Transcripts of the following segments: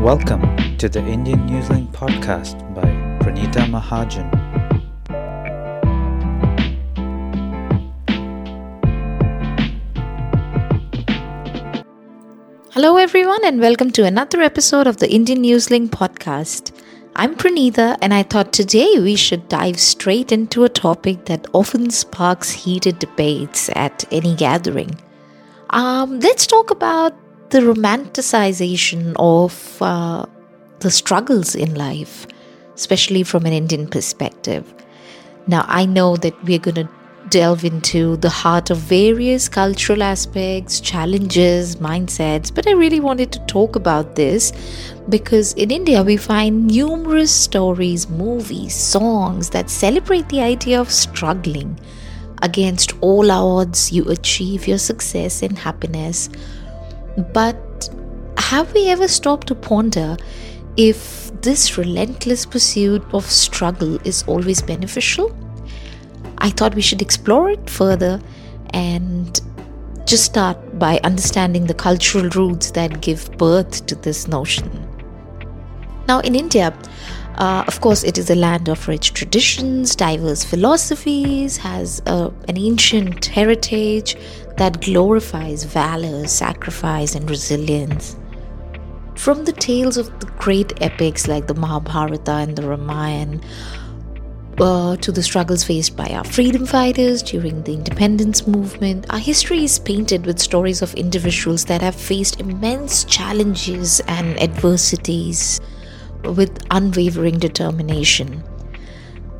Welcome to the Indian Newslink podcast by Praneeta Mahajan. Hello, everyone, and welcome to another episode of the Indian Newslink podcast. I'm Praneeta, and I thought today we should dive straight into a topic that often sparks heated debates at any gathering. Um, let's talk about the romanticization of uh, the struggles in life, especially from an Indian perspective. Now, I know that we're going to delve into the heart of various cultural aspects, challenges, mindsets, but I really wanted to talk about this because in India we find numerous stories, movies, songs that celebrate the idea of struggling. Against all odds, you achieve your success and happiness. But have we ever stopped to ponder if this relentless pursuit of struggle is always beneficial? I thought we should explore it further and just start by understanding the cultural roots that give birth to this notion. Now, in India, uh, of course, it is a land of rich traditions, diverse philosophies, has uh, an ancient heritage that glorifies valor, sacrifice, and resilience. From the tales of the great epics like the Mahabharata and the Ramayana, uh, to the struggles faced by our freedom fighters during the independence movement, our history is painted with stories of individuals that have faced immense challenges and adversities with unwavering determination.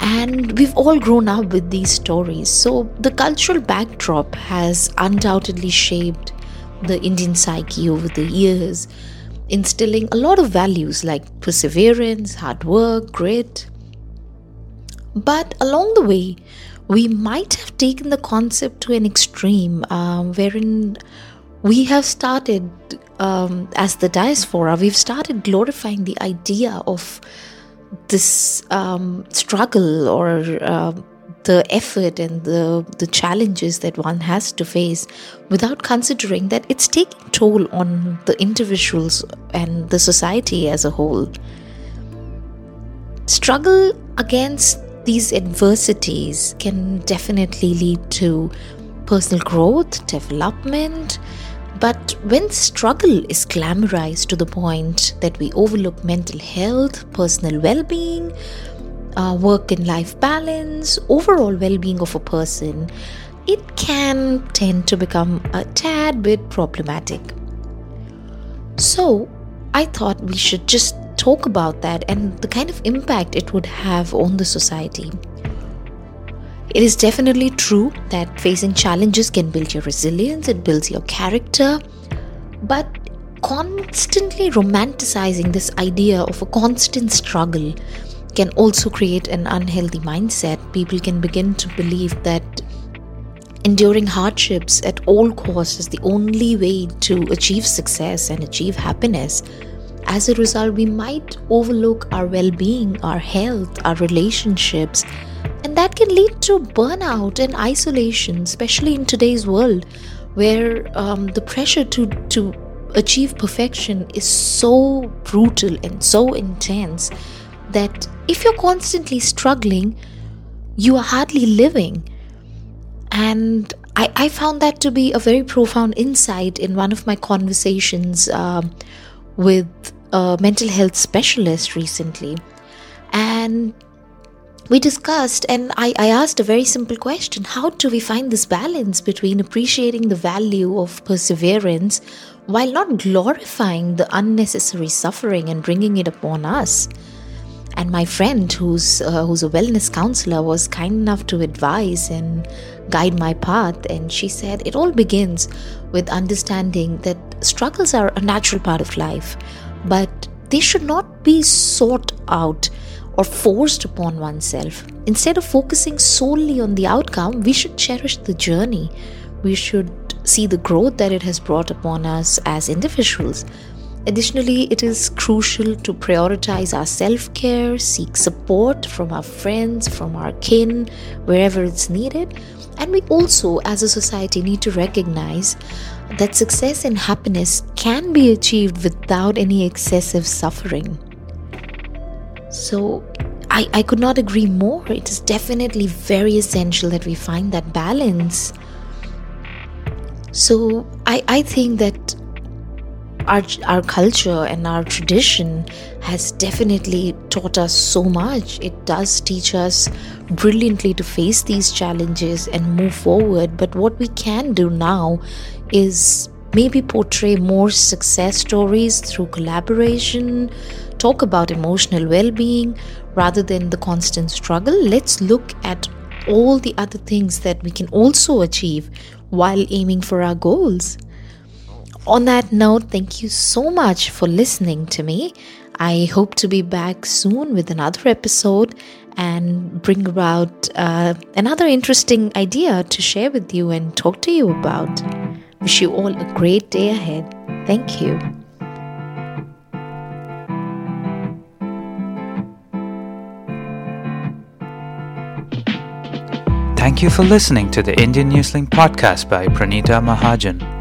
And we've all grown up with these stories. So the cultural backdrop has undoubtedly shaped the Indian psyche over the years, instilling a lot of values like perseverance, hard work, grit, but along the way, we might have taken the concept to an extreme um, wherein we have started, um, as the diaspora, we've started glorifying the idea of this um, struggle or uh, the effort and the, the challenges that one has to face without considering that it's taking toll on the individuals and the society as a whole. Struggle against these adversities can definitely lead to personal growth, development. But when struggle is glamorized to the point that we overlook mental health, personal well being, uh, work and life balance, overall well being of a person, it can tend to become a tad bit problematic. So, I thought we should just talk about that and the kind of impact it would have on the society. It is definitely true that facing challenges can build your resilience, it builds your character, but constantly romanticizing this idea of a constant struggle can also create an unhealthy mindset. People can begin to believe that enduring hardships at all costs is the only way to achieve success and achieve happiness. As a result, we might overlook our well being, our health, our relationships, can lead to burnout and isolation, especially in today's world where um, the pressure to, to achieve perfection is so brutal and so intense that if you're constantly struggling, you are hardly living. And I, I found that to be a very profound insight in one of my conversations um, with a mental health specialist recently. And we discussed, and I, I asked a very simple question How do we find this balance between appreciating the value of perseverance while not glorifying the unnecessary suffering and bringing it upon us? And my friend, who's uh, who's a wellness counselor, was kind enough to advise and guide my path. And she said it all begins with understanding that struggles are a natural part of life, but they should not be sought out or forced upon oneself. Instead of focusing solely on the outcome, we should cherish the journey. We should see the growth that it has brought upon us as individuals. Additionally, it is crucial to prioritize our self care, seek support from our friends, from our kin, wherever it's needed. And we also, as a society, need to recognize that success and happiness can be achieved without any excessive suffering. So, I, I could not agree more. It is definitely very essential that we find that balance. So, I, I think that our, our culture and our tradition has definitely taught us so much. It does teach us brilliantly to face these challenges and move forward. But what we can do now is maybe portray more success stories through collaboration, talk about emotional well being rather than the constant struggle. Let's look at all the other things that we can also achieve while aiming for our goals. On that note, thank you so much for listening to me. I hope to be back soon with another episode and bring about uh, another interesting idea to share with you and talk to you about. Wish you all a great day ahead. Thank you. Thank you for listening to the Indian Newslink podcast by Praneeta Mahajan.